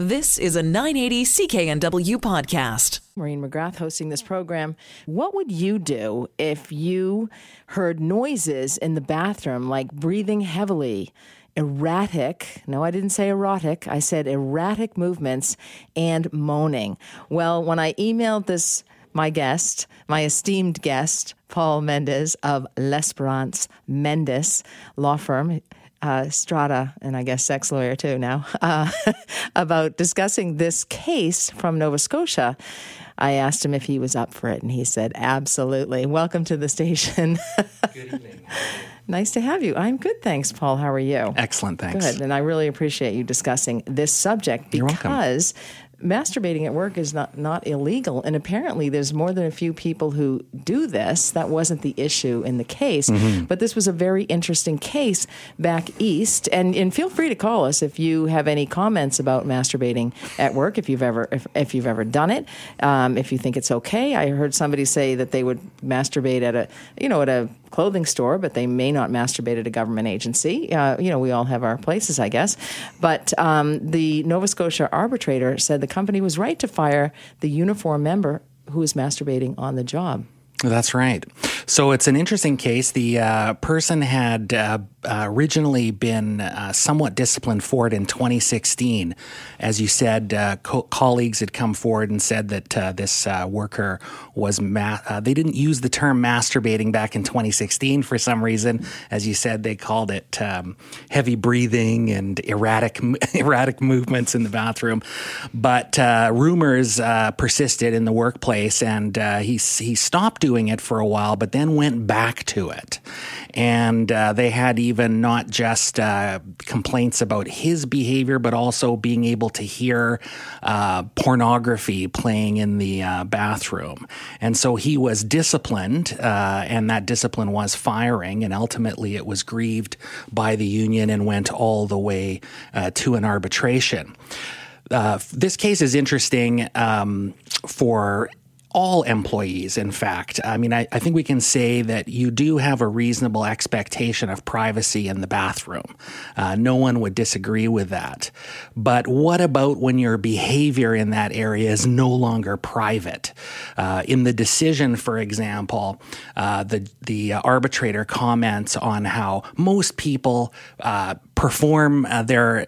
This is a 980 CKNW podcast. Maureen McGrath hosting this program. What would you do if you heard noises in the bathroom like breathing heavily, erratic, no, I didn't say erotic, I said erratic movements and moaning? Well, when I emailed this, my guest, my esteemed guest, Paul Mendes of L'Esperance Mendes law firm, uh, Strata, and I guess sex lawyer too now, uh, about discussing this case from Nova Scotia. I asked him if he was up for it, and he said, absolutely. Welcome to the station. Good evening. nice to have you. I'm good, thanks, Paul. How are you? Excellent, thanks. Good, and I really appreciate you discussing this subject because masturbating at work is not, not illegal. And apparently, there's more than a few people who do this. That wasn't the issue in the case. Mm-hmm. But this was a very interesting case back east. And, and feel free to call us if you have any comments about masturbating at work, if you've ever, if, if you've ever done it, um, if you think it's okay. I heard somebody say that they would masturbate at a, you know, at a clothing store, but they may not masturbate at a government agency. Uh, you know, we all have our places, I guess. But um, the Nova Scotia arbitrator said the company was right to fire the uniform member who was masturbating on the job. That's right. So it's an interesting case. The uh, person had uh, uh, originally been uh, somewhat disciplined for it in 2016. As you said, uh, co- colleagues had come forward and said that uh, this worker was, ma- they didn't use the term masturbating back in 2016 for some reason. As you said, they called it um, heavy breathing and erratic, erratic movements in the bathroom. But rumors persisted in the workplace and he, he stopped doing it for a while, but then went back to it. And uh, they had even not just uh, complaints about his behavior, but also being able to hear uh, pornography playing in the uh, bathroom. And so he was disciplined, uh, and that discipline was firing. And ultimately, it was grieved by the union and went all the way uh, to an arbitration. this case is interesting um, for all employees, in fact. I mean, I, I, think we can say that you do have a reasonable expectation of privacy in the bathroom. Uh, no one would disagree with that. But what about when your behavior in that area is no longer private? Uh, in the decision, for example, uh, the, the arbitrator comments on how most people uh, perform uh, their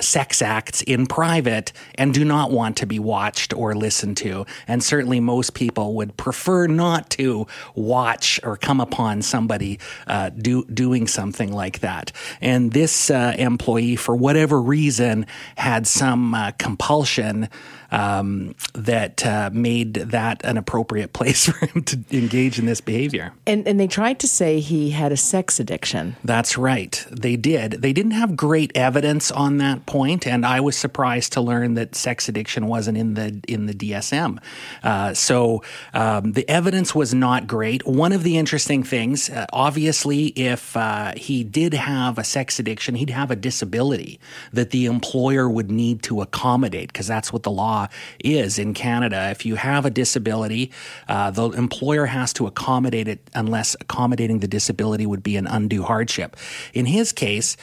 sex acts in private and do not want to be watched or listened to. And certainly most people would prefer not to watch or come upon somebody uh, do, doing something like that. And this uh, employee, for whatever reason, had some uh, compulsion um, that uh, made that an appropriate place for him to engage in this behavior. And, and they tried to say he had a sex addiction. That's right. They did. They didn't have great evidence on that point, and I was surprised to learn that sex addiction wasn't in the in the DSM. Uh, so um, the evidence was not great. One of the interesting things, uh, obviously, if uh, he did have a sex addiction, he'd have a disability that the employer would need to accommodate because that's what the law is in Canada. If you have a disability, uh, the employer has to accommodate it unless accommodating the disability would be an undue hardship. In his case,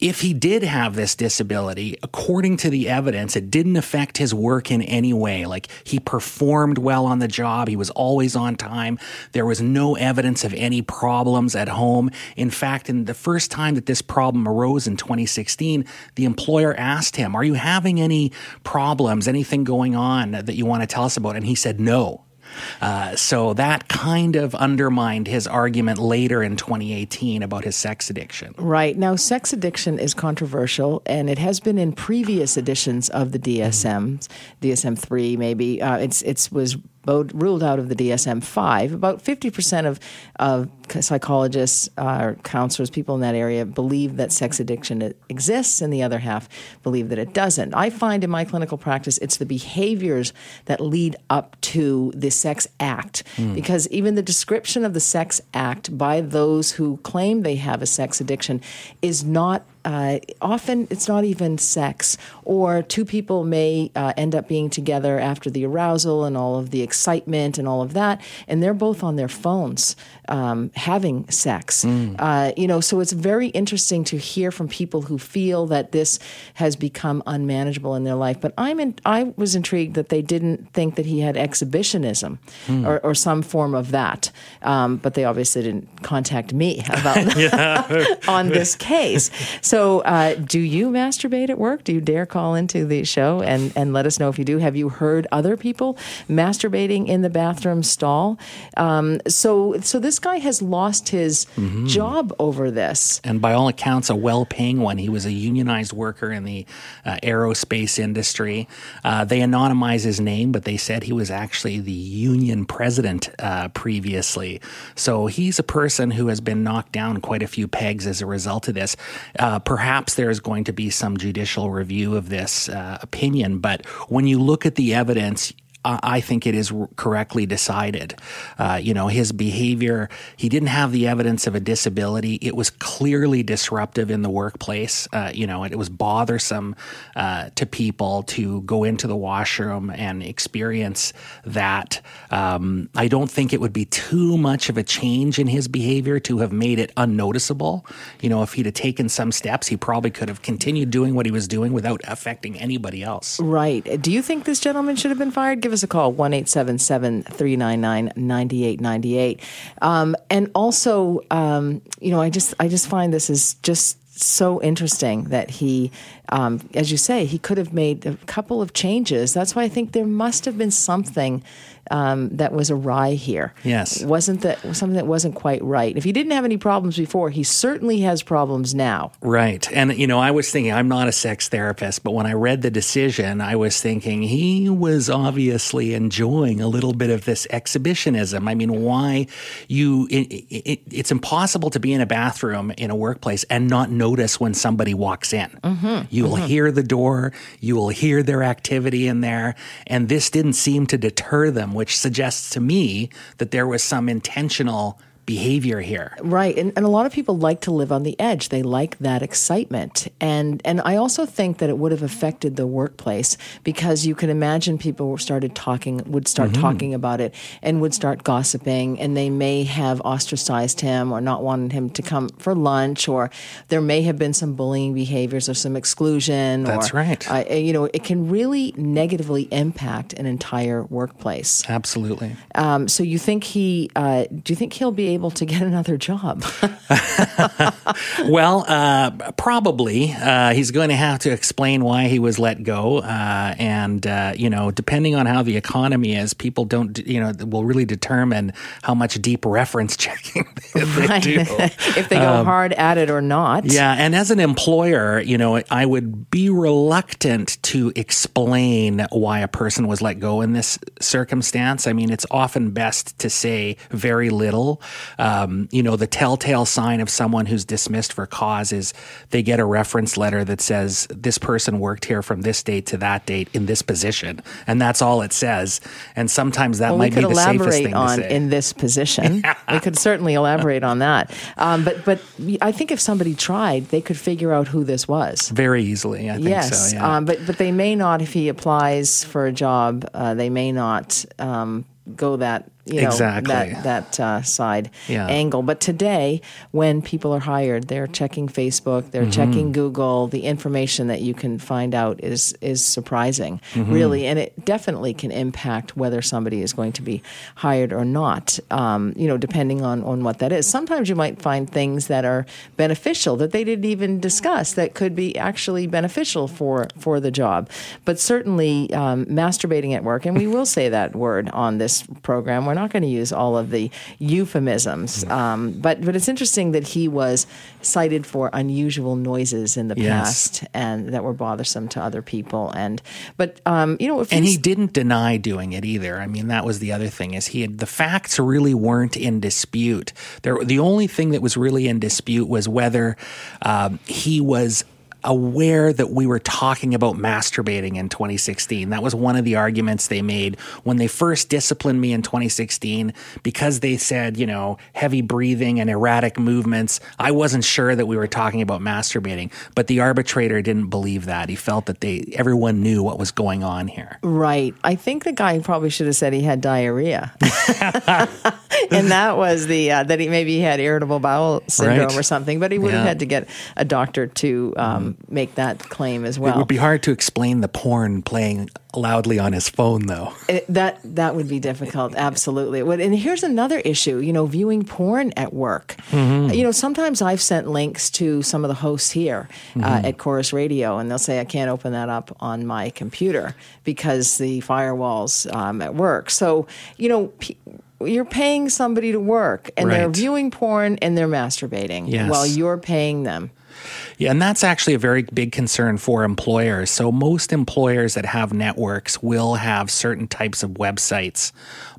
if he did have this disability, according to the evidence, it didn't affect his work in any way. Like he performed well on the job, he was always on time. There was no evidence of any problems at home. In fact, in the first time that this problem arose in 2016, the employer asked him, Are you having any problems, anything going on that you want to tell us about? And he said, No. Uh, so that kind of undermined his argument later in 2018 about his sex addiction. Right. Now, sex addiction is controversial, and it has been in previous editions of the DSM, DSM 3, maybe. Uh, it's, it's was ruled out of the DSM 5. About 50% of, of psychologists, uh, counselors, people in that area believe that sex addiction exists, and the other half believe that it doesn't. I find in my clinical practice it's the behaviors that lead up to the sex act, mm. because even the description of the sex act by those who claim they have a sex addiction is not uh, often it's not even sex, or two people may uh, end up being together after the arousal and all of the excitement and all of that, and they're both on their phones um, having sex. Mm. Uh, you know, so it's very interesting to hear from people who feel that this has become unmanageable in their life. But I'm in, I was intrigued that they didn't think that he had exhibitionism mm. or, or, some form of that. Um, but they obviously didn't contact me about on this case. So, uh, do you masturbate at work? Do you dare call into the show and, and let us know if you do? Have you heard other people masturbating in the bathroom stall? Um, so, so this guy has lost his mm-hmm. job over this. And by all accounts, a well paying one. He was a unionized worker in the uh, aerospace industry. Uh, they anonymized his name, but they said he was actually the union president uh, previously. So he's a person who has been knocked down quite a few pegs as a result of this. Uh, perhaps there's going to be some judicial review of this uh, opinion, but when you look at the evidence, I think it is correctly decided. Uh, you know, his behavior, he didn't have the evidence of a disability. It was clearly disruptive in the workplace. Uh, you know, it was bothersome uh, to people to go into the washroom and experience that. Um, I don't think it would be too much of a change in his behavior to have made it unnoticeable. You know, if he'd have taken some steps, he probably could have continued doing what he was doing without affecting anybody else. Right. Do you think this gentleman should have been fired? Give us a call, 1 399 9898. Um, and also, um, you know, I just, I just find this is just so interesting that he, um, as you say, he could have made a couple of changes. That's why I think there must have been something um, that was awry here. Yes, wasn't that something that wasn't quite right? If he didn't have any problems before, he certainly has problems now. Right, and you know, I was thinking I'm not a sex therapist, but when I read the decision, I was thinking he was obviously enjoying a little bit of this exhibitionism. I mean, why you? It, it, it's impossible to be in a bathroom in a workplace and not notice when somebody walks in. Mm-hmm. You will mm-hmm. hear the door, you will hear their activity in there, and this didn't seem to deter them which suggests to me that there was some intentional behavior here. Right. And, and a lot of people like to live on the edge. They like that excitement. And and I also think that it would have affected the workplace because you can imagine people started talking would start mm-hmm. talking about it and would start gossiping and they may have ostracized him or not wanted him to come for lunch or there may have been some bullying behaviors or some exclusion That's or, right. Uh, you know, it can really negatively impact an entire workplace. Absolutely. Um, so you think he uh, do you think he'll be able able to get another job? well, uh, probably. Uh, he's going to have to explain why he was let go. Uh, and, uh, you know, depending on how the economy is, people don't, you know, will really determine how much deep reference checking they, right. do. if they go um, hard at it or not. Yeah. And as an employer, you know, I would be reluctant to explain why a person was let go in this circumstance. I mean, it's often best to say very little um, you know, the telltale sign of someone who's dismissed for cause is they get a reference letter that says this person worked here from this date to that date in this position, and that's all it says. And sometimes that well, might be the safest thing on to say. in this position. we could certainly elaborate on that. Um, but but I think if somebody tried, they could figure out who this was very easily. I think yes, so. Yeah. Um, but but they may not if he applies for a job. Uh, they may not um, go that you know exactly. that that uh, side yeah. angle. But today, when people are hired, they're checking Facebook, they're mm-hmm. checking Google. The information that you can find out is is surprising, mm-hmm. really, and it definitely can impact whether somebody is going to be hired or not. Um, you know, depending on on what that is. Sometimes you might find things that are beneficial that they didn't even discuss that could be actually beneficial for for the job. But certainly, um, masturbating at work, and we will say that word on this program. We're not going to use all of the euphemisms, um, but but it's interesting that he was cited for unusual noises in the yes. past and that were bothersome to other people. And but um, you know, and he didn't deny doing it either. I mean, that was the other thing is he had the facts really weren't in dispute. There, the only thing that was really in dispute was whether um, he was aware that we were talking about masturbating in 2016. That was one of the arguments they made when they first disciplined me in 2016 because they said, you know, heavy breathing and erratic movements. I wasn't sure that we were talking about masturbating, but the arbitrator didn't believe that. He felt that they everyone knew what was going on here. Right. I think the guy probably should have said he had diarrhea. and that was the uh, that he maybe he had irritable bowel syndrome Right. or something, but he would have had to get a doctor to um, make that claim as well. It would be hard to explain the porn playing loudly on his phone, though. It- that that would be difficult. Absolutely. And here's another issue. You know, viewing porn at work. You know, sometimes I've sent links to some of the hosts here uh, at Corus Radio, and they'll say I can't open that up on my computer because the firewalls um, at work. So you know. P- you're paying somebody to work and they're viewing porn and they're masturbating Yes. while you're paying them. Yeah, and that's actually a very big concern for employers. So, most employers that have networks will have certain types of websites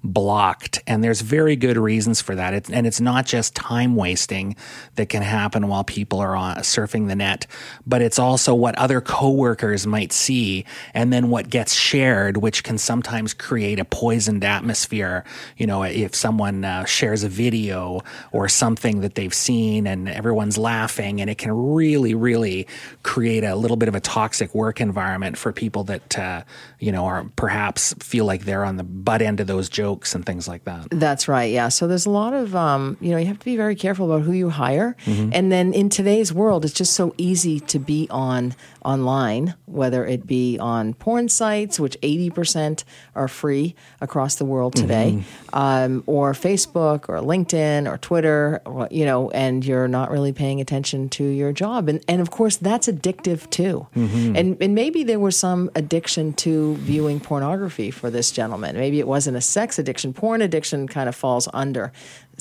blocked, and there's very good reasons for that. It's, and it's not just time wasting that can happen while people are on, surfing the net, but it's also what other coworkers might see, and then what gets shared, which can sometimes create a poisoned atmosphere. You know, if someone uh, shares a video or something that they've seen, and everyone's laughing, and it can really, really create a little bit of a toxic work environment for people that uh, you know are perhaps feel like they're on the butt end of those jokes and things like that. That's right. Yeah. So there's a lot of, um, you know, you have to be very careful about who you hire. And then in today's world, it's just so easy to be on online, whether it be on porn sites, which 80% are free across the world today, um, or Facebook or LinkedIn or Twitter, or, you know, and you're not really paying attention to your job. And, and of course, that's addictive too. Mm-hmm. And, and maybe there was some addiction to viewing pornography for this gentleman. Maybe it wasn't a sex addiction. Porn addiction kind of falls under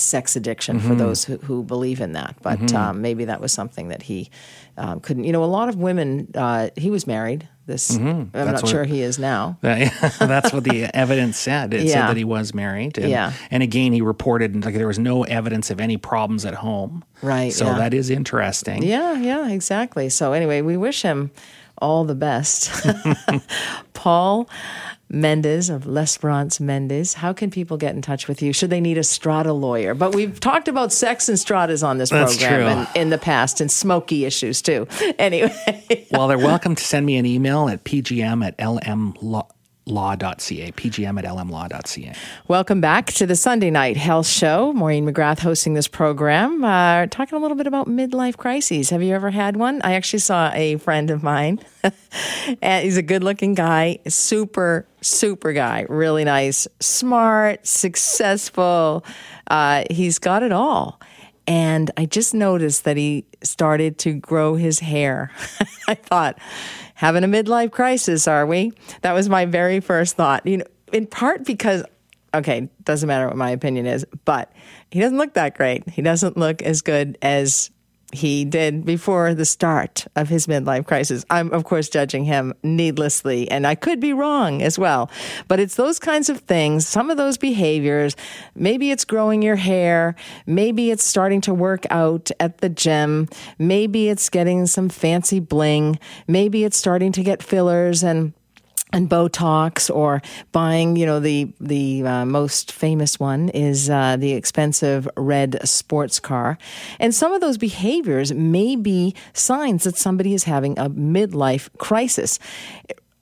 sex addiction for those who, who believe in that. But um, maybe that was something that he um, couldn't. You know, a lot of women. Uh, he was married. This I'm not what- sure he is now. That's what the evidence said. It Yeah. said that he was married. And, Yeah. and again, he reported like there was no evidence of any problems at home. Right, So yeah. that is interesting. Yeah, yeah, exactly. So anyway, we wish him all the best. Paul Mendes of L'Esperance Mendes. How can people get in touch with you? Should they need a strata lawyer? But we've talked about sex and stratas on this That's program in, in the past and smoky issues too. Anyway, well, they're welcome to send me an email at pgm at lmlaw.ca. pgm at lmlaw.ca. welcome back to the Sunday Night Health Show. Maureen McGrath hosting this program, uh, talking a little bit about midlife crises. Have you ever had one? I actually saw a friend of mine. he's a good looking guy, super, super guy, really nice, smart, successful. Uh, he's got it all. And I just noticed that he started to grow his hair. I thought, having a midlife crisis, are we? That was my very first thought. You know, in part because, okay, doesn't matter what my opinion is, but he doesn't look that great. He doesn't look as good as he did before the start of his midlife crisis. I'm, of course, judging him needlessly, and I could be wrong as well. But it's those kinds of things, some of those behaviors. Maybe it's growing your hair. Maybe it's starting to work out at the gym. Maybe it's getting some fancy bling. Maybe it's starting to get fillers and and Botox or buying, you know, the the uh, most famous one is uh, the expensive red sports car, and some of those behaviors may be signs that somebody is having a midlife crisis.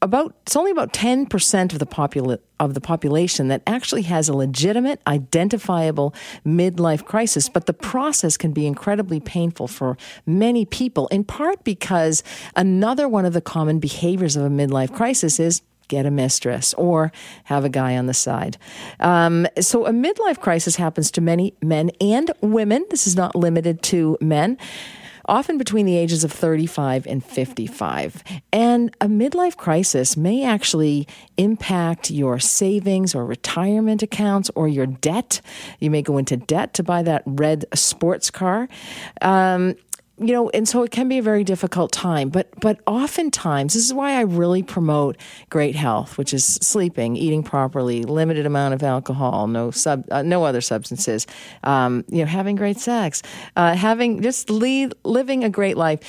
About it's only about ten percent of the popula- of the population that actually has a legitimate, identifiable midlife crisis, but the process can be incredibly painful for many people. In part because another one of the common behaviors of a midlife crisis is get a mistress or have a guy on the side. Um, so a midlife crisis happens to many men and women. This is not limited to men. Often between the ages of 35 and 55. And a midlife crisis may actually impact your savings or retirement accounts or your debt. You may go into debt to buy that red sports car. Um, you know, and so it can be a very difficult time. But but oftentimes, this is why I really promote great health, which is sleeping, eating properly, limited amount of alcohol, no sub, uh, no other substances, um, you know, having great sex, uh, having just lead, living a great life.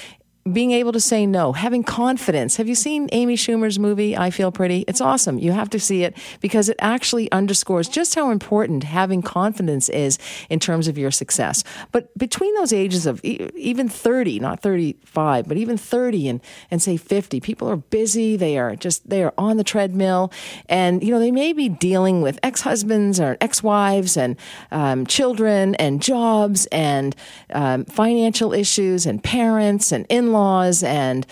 Being able to say no, having confidence. Have you seen Amy Schumer's movie, I Feel Pretty? It's awesome. You have to see it because it actually underscores just how important having confidence is in terms of your success. But between those ages of even 30, not 35, but even 30 and, and say 50, people are busy. They are just, they are on the treadmill. And, you know, they may be dealing with ex husbands or ex wives and um, children and jobs and um, financial issues and parents and in laws and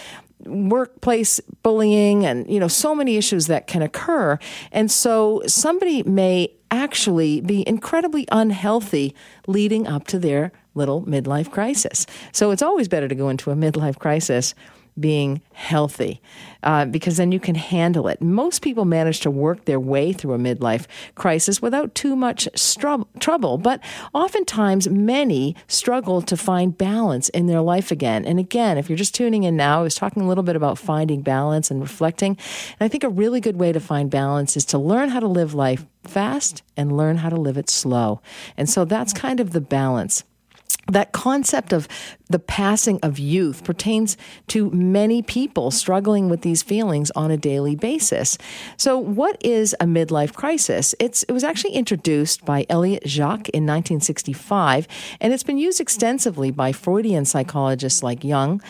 workplace bullying and you know so many issues that can occur. And so somebody may actually be incredibly unhealthy leading up to their little midlife crisis. So it's always better to go into a midlife crisis being healthy uh, because then you can handle it. Most people manage to work their way through a midlife crisis without too much stru- trouble, but oftentimes many struggle to find balance in their life again. And again, if you're just tuning in now, I was talking a little bit about finding balance and reflecting. And I think a really good way to find balance is to learn how to live life fast and learn how to live it slow. And so that's kind of the balance that concept of the passing of youth pertains to many people struggling with these feelings on a daily basis. So, what is a midlife crisis? It's, it was actually introduced by Elliott Jaques in 1965, and it's been used extensively by Freudian psychologists like Jung.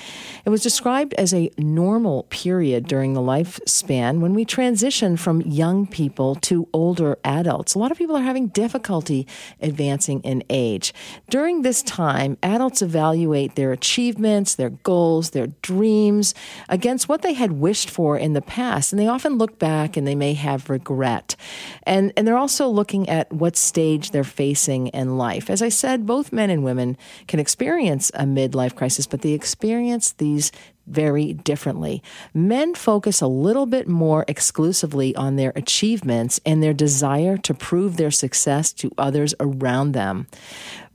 It was described as a normal period during the lifespan when we transition from young people to older adults. A lot of people are having difficulty advancing in age. During this time, adults evaluate their achievements, their goals, their dreams against what they had wished for in the past. And they often look back and they may have regret. And, and they're also looking at what stage they're facing in life. As I said, both men and women can experience a midlife crisis, but they experience these very differently. Men focus a little bit more exclusively on their achievements and their desire to prove their success to others around them.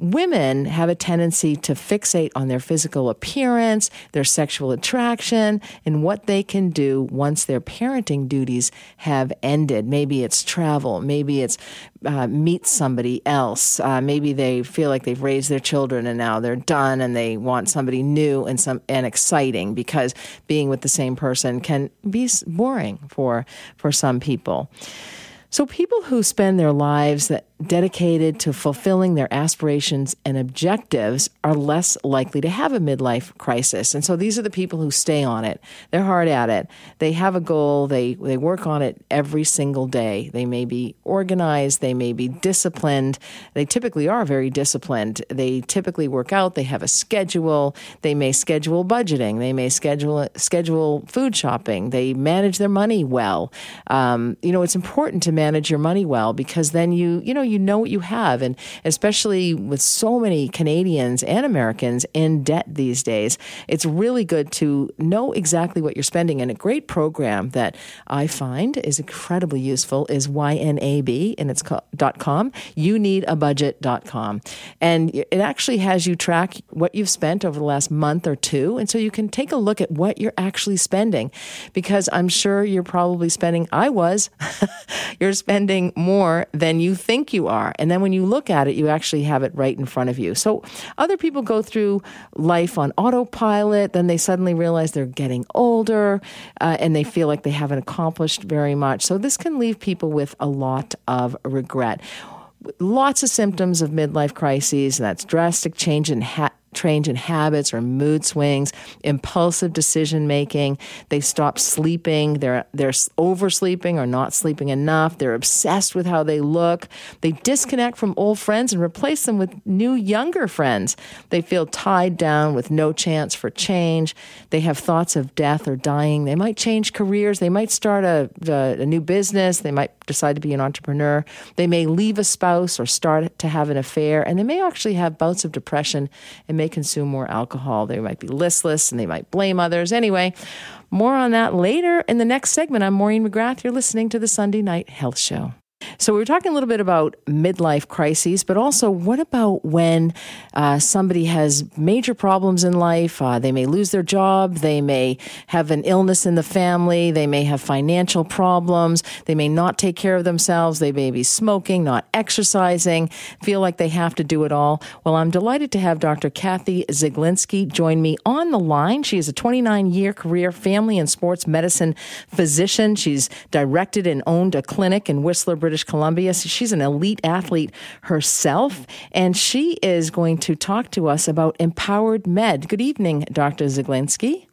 Women have a tendency to fixate on their physical appearance, their sexual attraction, and what they can do once their parenting duties have ended. Maybe it's travel, maybe it's uh, meet somebody else. Uh, maybe they feel like they've raised their children and now they're done and they want somebody new and some and exciting because being with the same person can be boring for for some people. So people who spend their lives that dedicated to fulfilling their aspirations and objectives are less likely to have a midlife crisis. And so these are the people who stay on it. They're hard at it. They have a goal. They, they work on it every single day. They may be organized. They may be disciplined. They typically are very disciplined. They typically work out. They have a schedule. They may schedule budgeting. They may schedule, schedule food shopping. They manage their money well. Um, you know, it's important to manage your money well because then you, you know, you know what you have. And especially with so many Canadians and Americans in debt these days, it's really good to know exactly what you're spending. And a great program that I find is incredibly useful is YNAB, and it's called, .com, you need a budget.com. And it actually has you track what you've spent over the last month or two. And so you can take a look at what you're actually spending because I'm sure you're probably spending, I was, you're spending more than you think you you are. And then when you look at it, you actually have it right in front of you. So other people go through life on autopilot, then they suddenly realize they're getting older uh, and they feel like they haven't accomplished very much. So this can leave people with a lot of regret lots of symptoms of midlife crises. That's drastic change in ha- change in habits or mood swings, impulsive decision making. They stop sleeping. They're they're oversleeping or not sleeping enough. They're obsessed with how they look. They disconnect from old friends and replace them with new younger friends. They feel tied down with no chance for change. They have thoughts of death or dying. They might change careers. They might start a, a, a new business. They might decide to be an entrepreneur. They may leave a spouse or start to have an affair, and they may actually have bouts of depression and may consume more alcohol. They might be listless and they might blame others. Anyway, more on that later in the next segment. I'm Maureen McGrath. You're listening to the Sunday Night Health Show. So we were talking a little bit about midlife crises, but also what about when uh, somebody has major problems in life? Uh, they may lose their job, they may have an illness in the family, they may have financial problems, they may not take care of themselves, they may be smoking, not exercising, feel like they have to do it all. Well, I'm delighted to have Dr. Kathy Ziglinski join me on the line. She is a 29 year career family and sports medicine physician. She's directed and owned a clinic in Whistler, British Columbia. So she's an elite athlete herself, and she is going to talk to us about Empowered Med. Good evening, Dr. Ziglinski.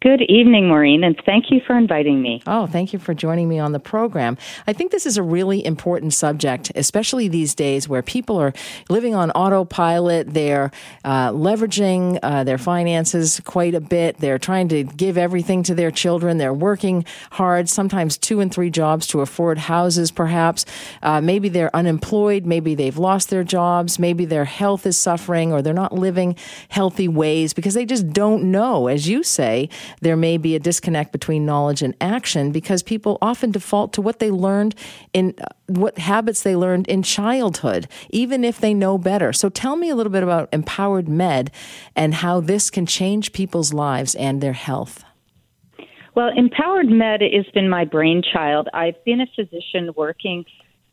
Good evening, Maureen, and thank you for inviting me. Oh, thank you for joining me on the program. I think this is a really important subject, especially these days where people are living on autopilot. They're uh, leveraging uh, their finances quite a bit. They're trying to give everything to their children. They're working hard, sometimes two and three jobs to afford houses, perhaps. Uh, maybe they're unemployed. Maybe they've lost their jobs. Maybe their health is suffering or they're not living healthy ways because they just don't know, as you say there may be a disconnect between knowledge and action because people often default to what they learned in uh, what habits they learned in childhood, even if they know better. So tell me a little bit about Empowered Med and how this can change people's lives and their health. Well, Empowered Med has been my brainchild. I've been a physician working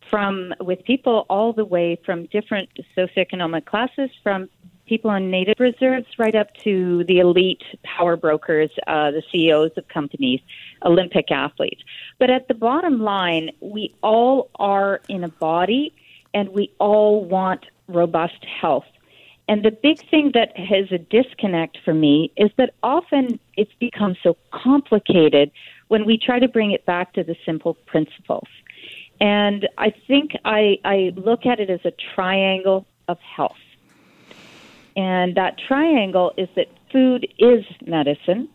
from with people all the way from different socioeconomic classes, from people on native reserves right up to the elite power brokers, uh, the CEOs of companies, Olympic athletes. But at the bottom line, we all are in a body and we all want robust health. And the big thing that has a disconnect for me is that often it's become so complicated when we try to bring it back to the simple principles. And I think I, I look at it as a triangle of health. And that triangle is that food is medicine,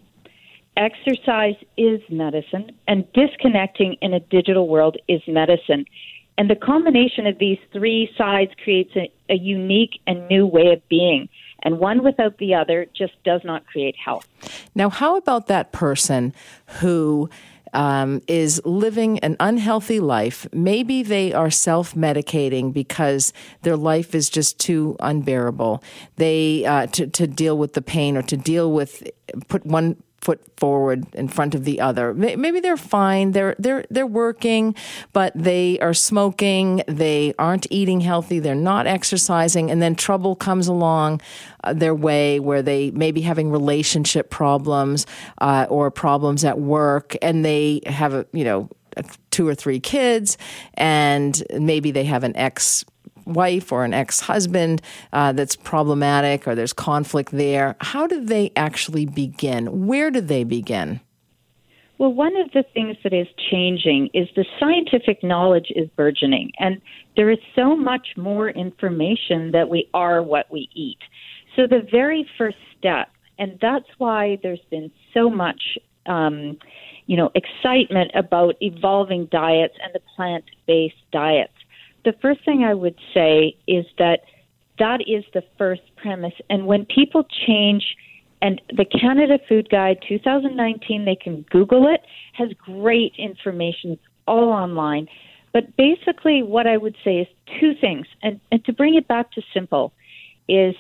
exercise is medicine, and disconnecting in a digital world is medicine. And the combination of these three sides creates a, a unique and new way of being. And one without the other just does not create health. Now, how about that person who um, is living an unhealthy life. Maybe they are self medicating because their life is just too unbearable. They uh, to to deal with the pain or to deal with put one foot forward in front of the other. Maybe they're fine. They're they're they're working, but they are smoking. They aren't eating healthy. They're not exercising, and then trouble comes along uh, their way where they may be having relationship problems uh, or problems at work, and they have a you know two or three kids, and maybe they have an ex wife or an ex husband uh, that's problematic or there's conflict there, how do they actually begin? Where do they begin? Well, one of the things that is changing is the scientific knowledge is burgeoning, and there is so much more information that we are what we eat. So, the very first step, and that's why there's been so much, um, you know, excitement about evolving diets and the plant-based diets the first thing I would say is that that is the first premise. And when people change, and the Canada Food Guide 2019, they can Google it, has great information all online. But basically, what I would say is two things. And, and to bring it back to simple, is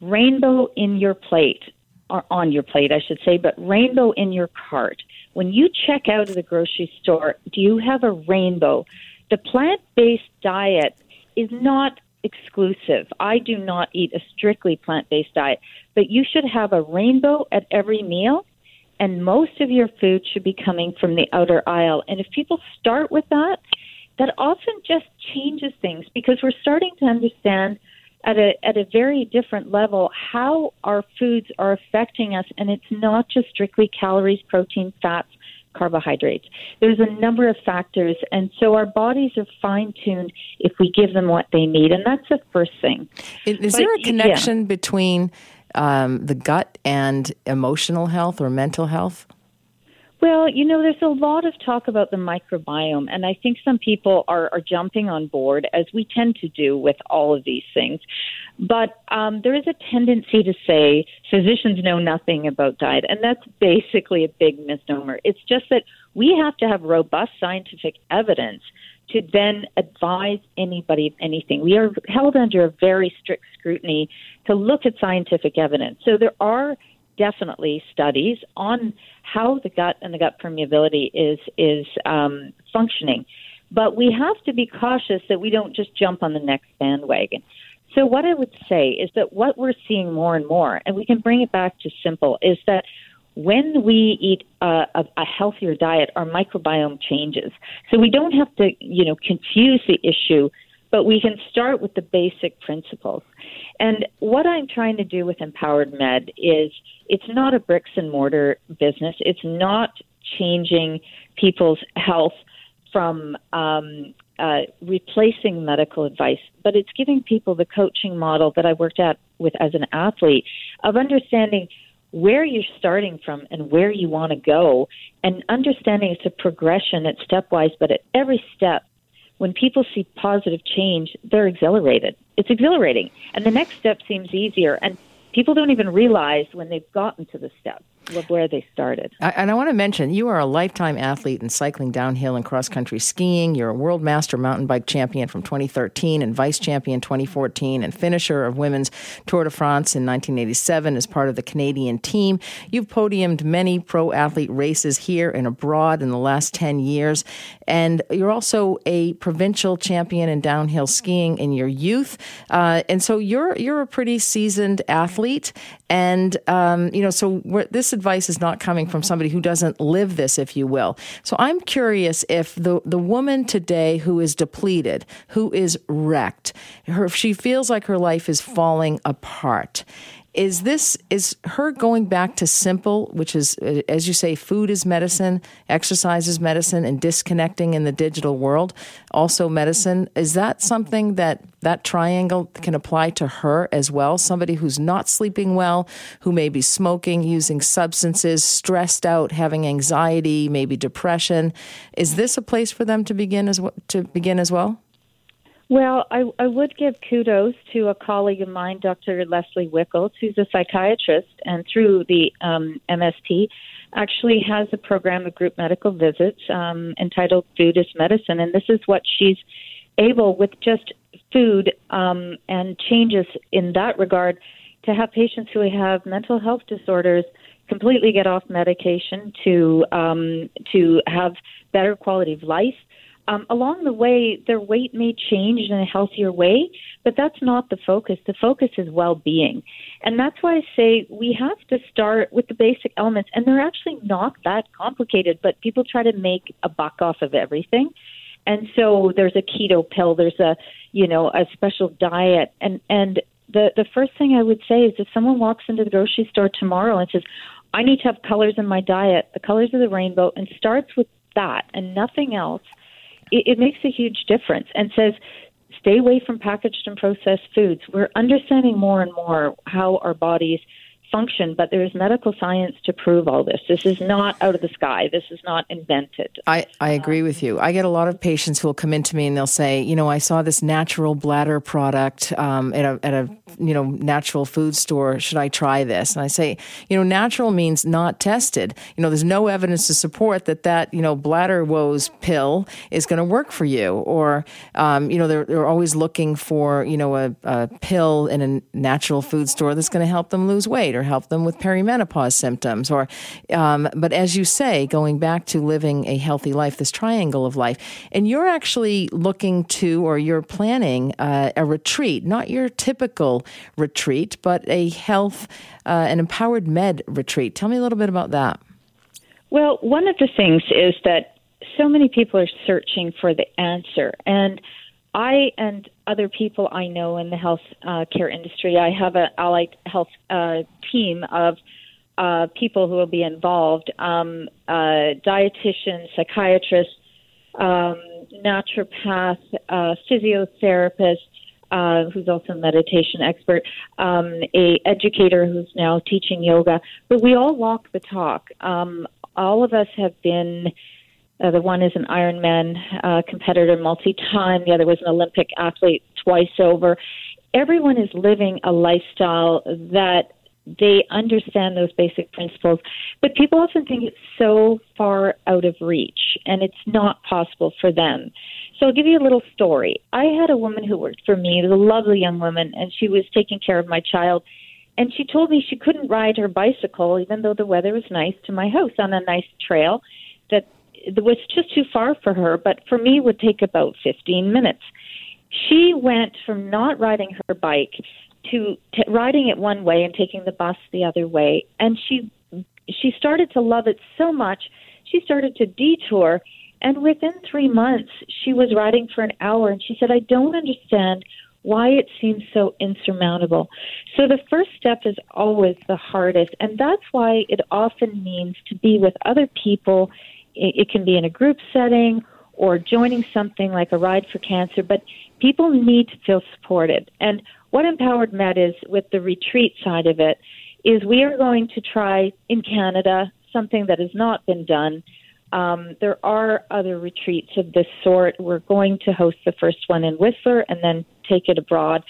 rainbow in your plate, or on your plate, I should say, but rainbow in your cart. When you check out of the grocery store, do you have a rainbow the plant based diet is not exclusive. I do not eat a strictly plant based diet, but you should have a rainbow at every meal, and most of your food should be coming from the outer aisle. And if people start with that, that often just changes things because we're starting to understand at a at a very different level how our foods are affecting us and it's not just strictly calories, protein, fats, carbohydrates. There's a number of factors, and so our bodies are fine tuned if we give them what they need, and that's the first thing. Is, but, there a connection yeah. between um, the gut and emotional health or mental health? Well, you know, there's a lot of talk about the microbiome, and I think some people are, are jumping on board, as we tend to do with all of these things. But um, there is a tendency to say physicians know nothing about diet, and that's basically a big misnomer. It's just that we have to have robust scientific evidence to then advise anybody of anything. We are held under a very strict scrutiny to look at scientific evidence. So there are definitely studies on how the gut and the gut permeability is is um, functioning, but we have to be cautious that we don't just jump on the next bandwagon. So what I would say is that what we're seeing more and more, and we can bring it back to simple, is that when we eat a, a, a, healthier diet, our microbiome changes. So we don't have to, you know, confuse the issue, but we can start with the basic principles. And what I'm trying to do with Empowered Med is it's not a bricks and mortar business. It's not changing people's health from um, uh, replacing medical advice, but it's giving people the coaching model that I worked at with as an athlete of understanding where you're starting from and where you want to go, and understanding it's a progression, it's stepwise, but at every step, when people see positive change, they're exhilarated. It's exhilarating. And the next step seems easier. And people don't even realize when they've gotten to the step where they started. And I want to mention, you are a lifetime athlete in cycling downhill and cross country skiing. You're a world master mountain bike champion from 2013 and vice champion 2014 and finisher of women's Tour de France in 1987 as part of the Canadian team. You've podiumed many pro athlete races here and abroad in the last 10 years. And you're also a provincial champion in downhill skiing in your youth. Uh, and so you're, you're a pretty seasoned athlete. And, um, you know, so this advice is not coming from somebody who doesn't live this, if you will. So I'm curious if the, the woman today who is depleted, who is wrecked, her, she feels like her life is falling apart is this is her going back to simple which is as you say food is medicine exercise is medicine and disconnecting in the digital world also medicine is that something that that triangle can apply to her as well? Somebody who's not sleeping well who may be smoking using substances stressed out having anxiety maybe depression. Is this a place for them to begin as to begin as well well, I, I would give kudos to a colleague of mine, Dr. Leslie Wickles, who's a psychiatrist, and through the um, MST, actually has a program of group medical visits um, entitled Food is Medicine. And this is what she's able, with just food um, and changes in that regard, to have patients who have mental health disorders completely get off medication to um, to have better quality of life um, along the way, their weight may change in a healthier way, but that's not the focus. The focus is well being. And that's why I say we have to start with the basic elements. And they're actually not that complicated, but people try to make a buck off of everything. And so there's a keto pill, there's a, you know, a special diet. And, and the, the first thing I would say is if someone walks into the grocery store tomorrow and says, I need to have colors in my diet, the colors of the rainbow, and starts with that and nothing else – it, it makes a huge difference and says stay away from packaged and processed foods. We're understanding more and more how our bodies function, but there is medical science to prove all this. This is not out of the sky. This is not invented. I, I agree with you. I get a lot of patients who will come into me and they'll say, you know, I saw this natural bladder product um, at a at a you know natural food store. Should I try this? And I say, you know, natural means not tested. You know, there's no evidence to support that that you know bladder woes pill is going to work for you. Or um, you know, they're they're always looking for you know a, a pill in a natural food store that's going to help them lose weight or help them with perimenopause symptoms. Or, um, but as you say, going back to living a healthy life, this triangle of life, and you're actually looking to, or you're planning uh, a retreat, not your typical retreat, but a health, uh, an empowered med retreat. Tell me a little bit about that. Well, one of the things is that so many people are searching for the answer, and I and other people I know in the health uh, care industry, I have an allied health uh, team of uh, people who will be involved um, uh, dietitians, psychiatrists, um, naturopath, uh, physiotherapist. Uh, who's also a meditation expert, um, a educator who's now teaching yoga. But we all walk the talk. Um, all of us have been uh, the one is an Ironman uh, competitor multi-time. The other was an Olympic athlete twice over. Everyone is living a lifestyle that they understand those basic principles, but people often think it's so far out of reach and it's not possible for them. So I'll give you a little story. I had a woman who worked for me, a lovely young woman, and she was taking care of my child. And she told me she couldn't ride her bicycle, even though the weather was nice, to my house on a nice trail that was just too far for her, but for me would take about 15 minutes. She went from not riding her bike to riding it one way and taking the bus the other way, and she she started to love it so much. She started to detour and within three months, she was riding for an hour, and she said, I don't understand why it seems so insurmountable. So the first step is always the hardest, and that's why it often means to be with other people. It can be in a group setting or joining something like a Ride for Cancer, but people need to feel supported. And what Empowered Med is with the retreat side of it is we are going to try in Canada something that has not been done um, there are other retreats of this sort. We're going to host the first one in Whistler and then take it abroad.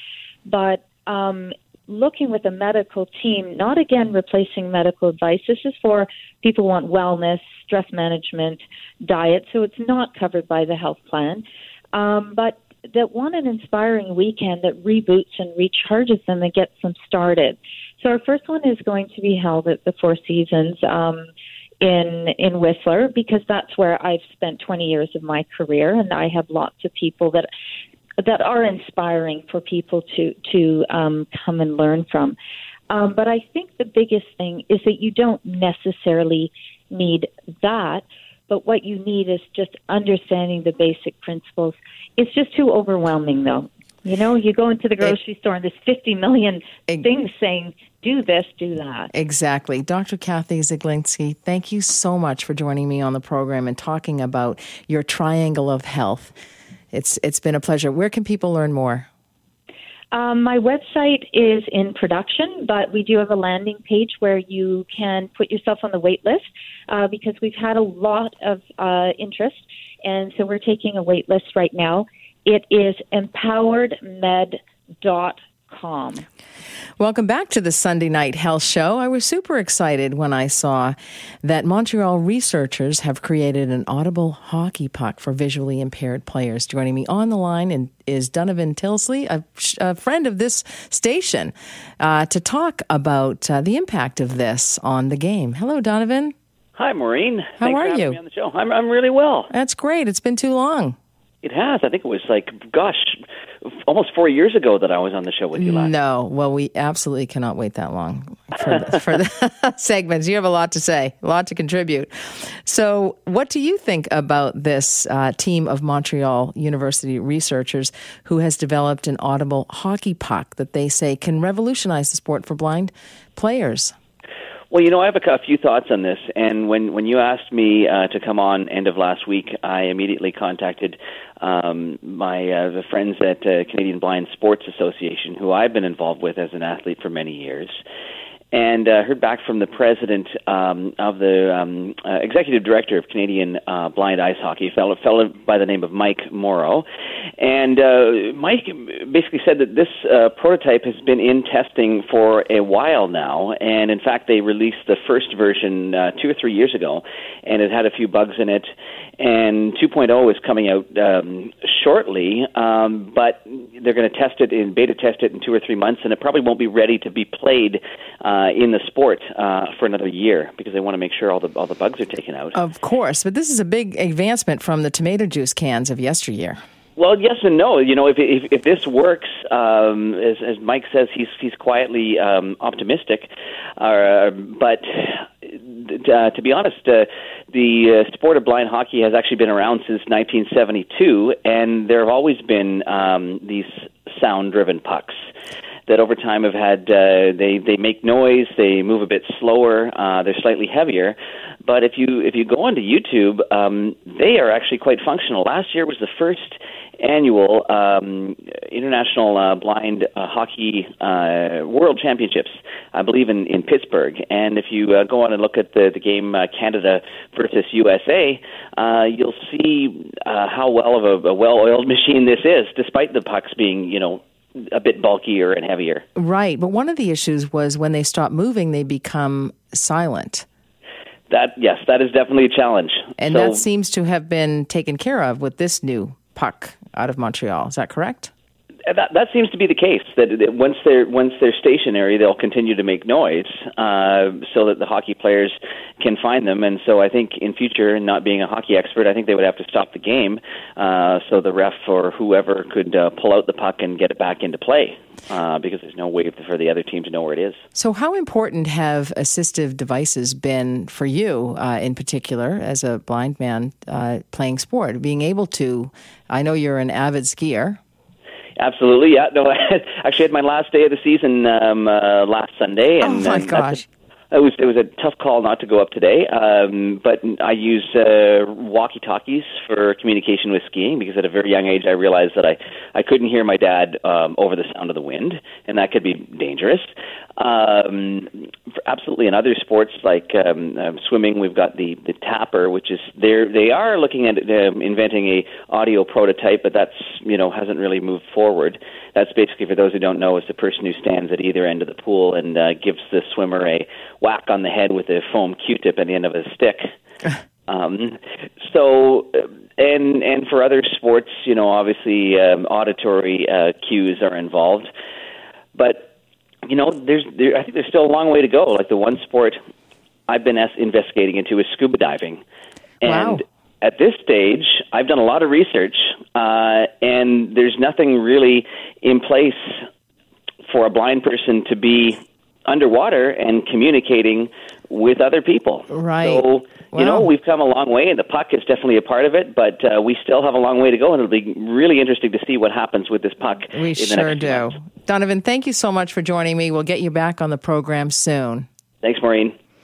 But um, looking with a medical team, not again replacing medical advice. This is for people who want wellness, stress management, diet. So it's not covered by the health plan. Um, but that want an inspiring weekend that reboots and recharges them and gets them started. So our first one is going to be held at the Four Seasons. Um, in in Whistler because that's where I've spent 20 years of my career, and I have lots of people that that are inspiring for people to to um, come and learn from. Um, but I think the biggest thing is that you don't necessarily need that, but what you need is just understanding the basic principles. It's just too overwhelming, though. You know, you go into the grocery it, store and there's 50 million it, things saying do this, do that. Exactly. Dr. Kathy Zaglinski, thank you so much for joining me on the program and talking about your triangle of health. It's it's been a pleasure. Where can people learn more? Um, my website is in production, but we do have a landing page where you can put yourself on the wait list uh, because we've had a lot of uh, interest, and so we're taking a wait list right now. It is empoweredmed.com calm. Welcome back to the Sunday Night Health Show. I was super excited when I saw that Montreal researchers have created an audible hockey puck for visually impaired players. Joining me on the line is Donovan Tilsley, a, a friend of this station, uh, to talk about uh, the impact of this on the game. Hello, Donovan. Hi, Maureen. How Thanks are you? on the show. I'm, I'm really well. That's great. It's been too long. It has. I think it was like, gosh, almost four years ago that I was on the show with you last. No, well, we absolutely cannot wait that long for the, for the segments. You have a lot to say, a lot to contribute. So, what do you think about this uh, team of Montreal University researchers who has developed an audible hockey puck that they say can revolutionize the sport for blind players? Well, you know, I have a, a few thoughts on this, and when when you asked me uh, to come on end of last week, I immediately contacted um, my uh, the friends at uh, Canadian Blind Sports Association, who I've been involved with as an athlete for many years, and uh, heard back from the president um, of the um, uh, executive director of Canadian uh, Blind Ice Hockey, a fellow, fellow by the name of Mike Morrow. And uh, Mike basically said that this uh, prototype has been in testing for a while now, and in fact, they released the first version uh, two or three years ago, and it had a few bugs in it. And 2.0 is coming out um, shortly, um, but they're going to test it in beta test it in two or three months, and it probably won't be ready to be played. Uh, uh, in the sport uh, for another year because they want to make sure all the all the bugs are taken out. Of course, but this is a big advancement from the tomato juice cans of yesteryear. Well, yes and no. You know, if if, if this works, um, as, as Mike says, he's he's quietly um, optimistic. Uh, but uh, to be honest, uh, the uh, sport of blind hockey has actually been around since 1972, and there have always been um, these sound-driven pucks that over time have had uh, they they make noise, they move a bit slower, uh, they're slightly heavier. But if you if you go onto YouTube, um, they are actually quite functional. Last year was the first annual um, International uh, Blind uh, Hockey uh, World Championships, I believe in, in Pittsburgh. And if you uh, go on and look at the, the game uh, Canada versus USA, uh, you'll see uh, how well of a, a well-oiled machine this is, despite the pucks being, you know, a bit bulkier and heavier. Right, but one of the issues was when they stop moving, they become silent. That yes, that is definitely a challenge. And so, that seems to have been taken care of with this new puck out of Montreal. Is that correct? That that seems to be the case. That, that once they're once they're stationary, they'll continue to make noise, uh, so that the hockey players can find them. And so I think in future, not being a hockey expert, I think they would have to stop the game, uh, so the ref or whoever could uh, pull out the puck and get it back into play. Uh, because there's no way for the other team to know where it is. So, how important have assistive devices been for you, uh, in particular, as a blind man uh, playing sport? Being able to, I know you're an avid skier. Absolutely, yeah. No, I actually had my last day of the season um, uh, last Sunday, and oh my gosh. It was it was a tough call not to go up today, um, but I use uh, walkie talkies for communication with skiing because at a very young age I realized that I I couldn't hear my dad um, over the sound of the wind, and that could be dangerous. Um, absolutely, in other sports like um, uh, swimming, we've got the the tapper, which is they they are looking at um, inventing a audio prototype, but that's you know hasn't really moved forward. That's basically for those who don't know, is the person who stands at either end of the pool and uh, gives the swimmer a whack on the head with a foam Q-tip at the end of a stick. um, so, uh, and and for other sports, you know, obviously um, auditory uh, cues are involved, but you know, there's there, I think there's still a long way to go. Like the one sport I've been as- investigating into is scuba diving, and. Wow. At this stage, I've done a lot of research, uh, and there's nothing really in place for a blind person to be underwater and communicating with other people. Right. So, you know, we've come a long way, and the puck is definitely a part of it, but uh, we still have a long way to go, and it'll be really interesting to see what happens with this puck. We sure do. Donovan, thank you so much for joining me. We'll get you back on the program soon. Thanks, Maureen.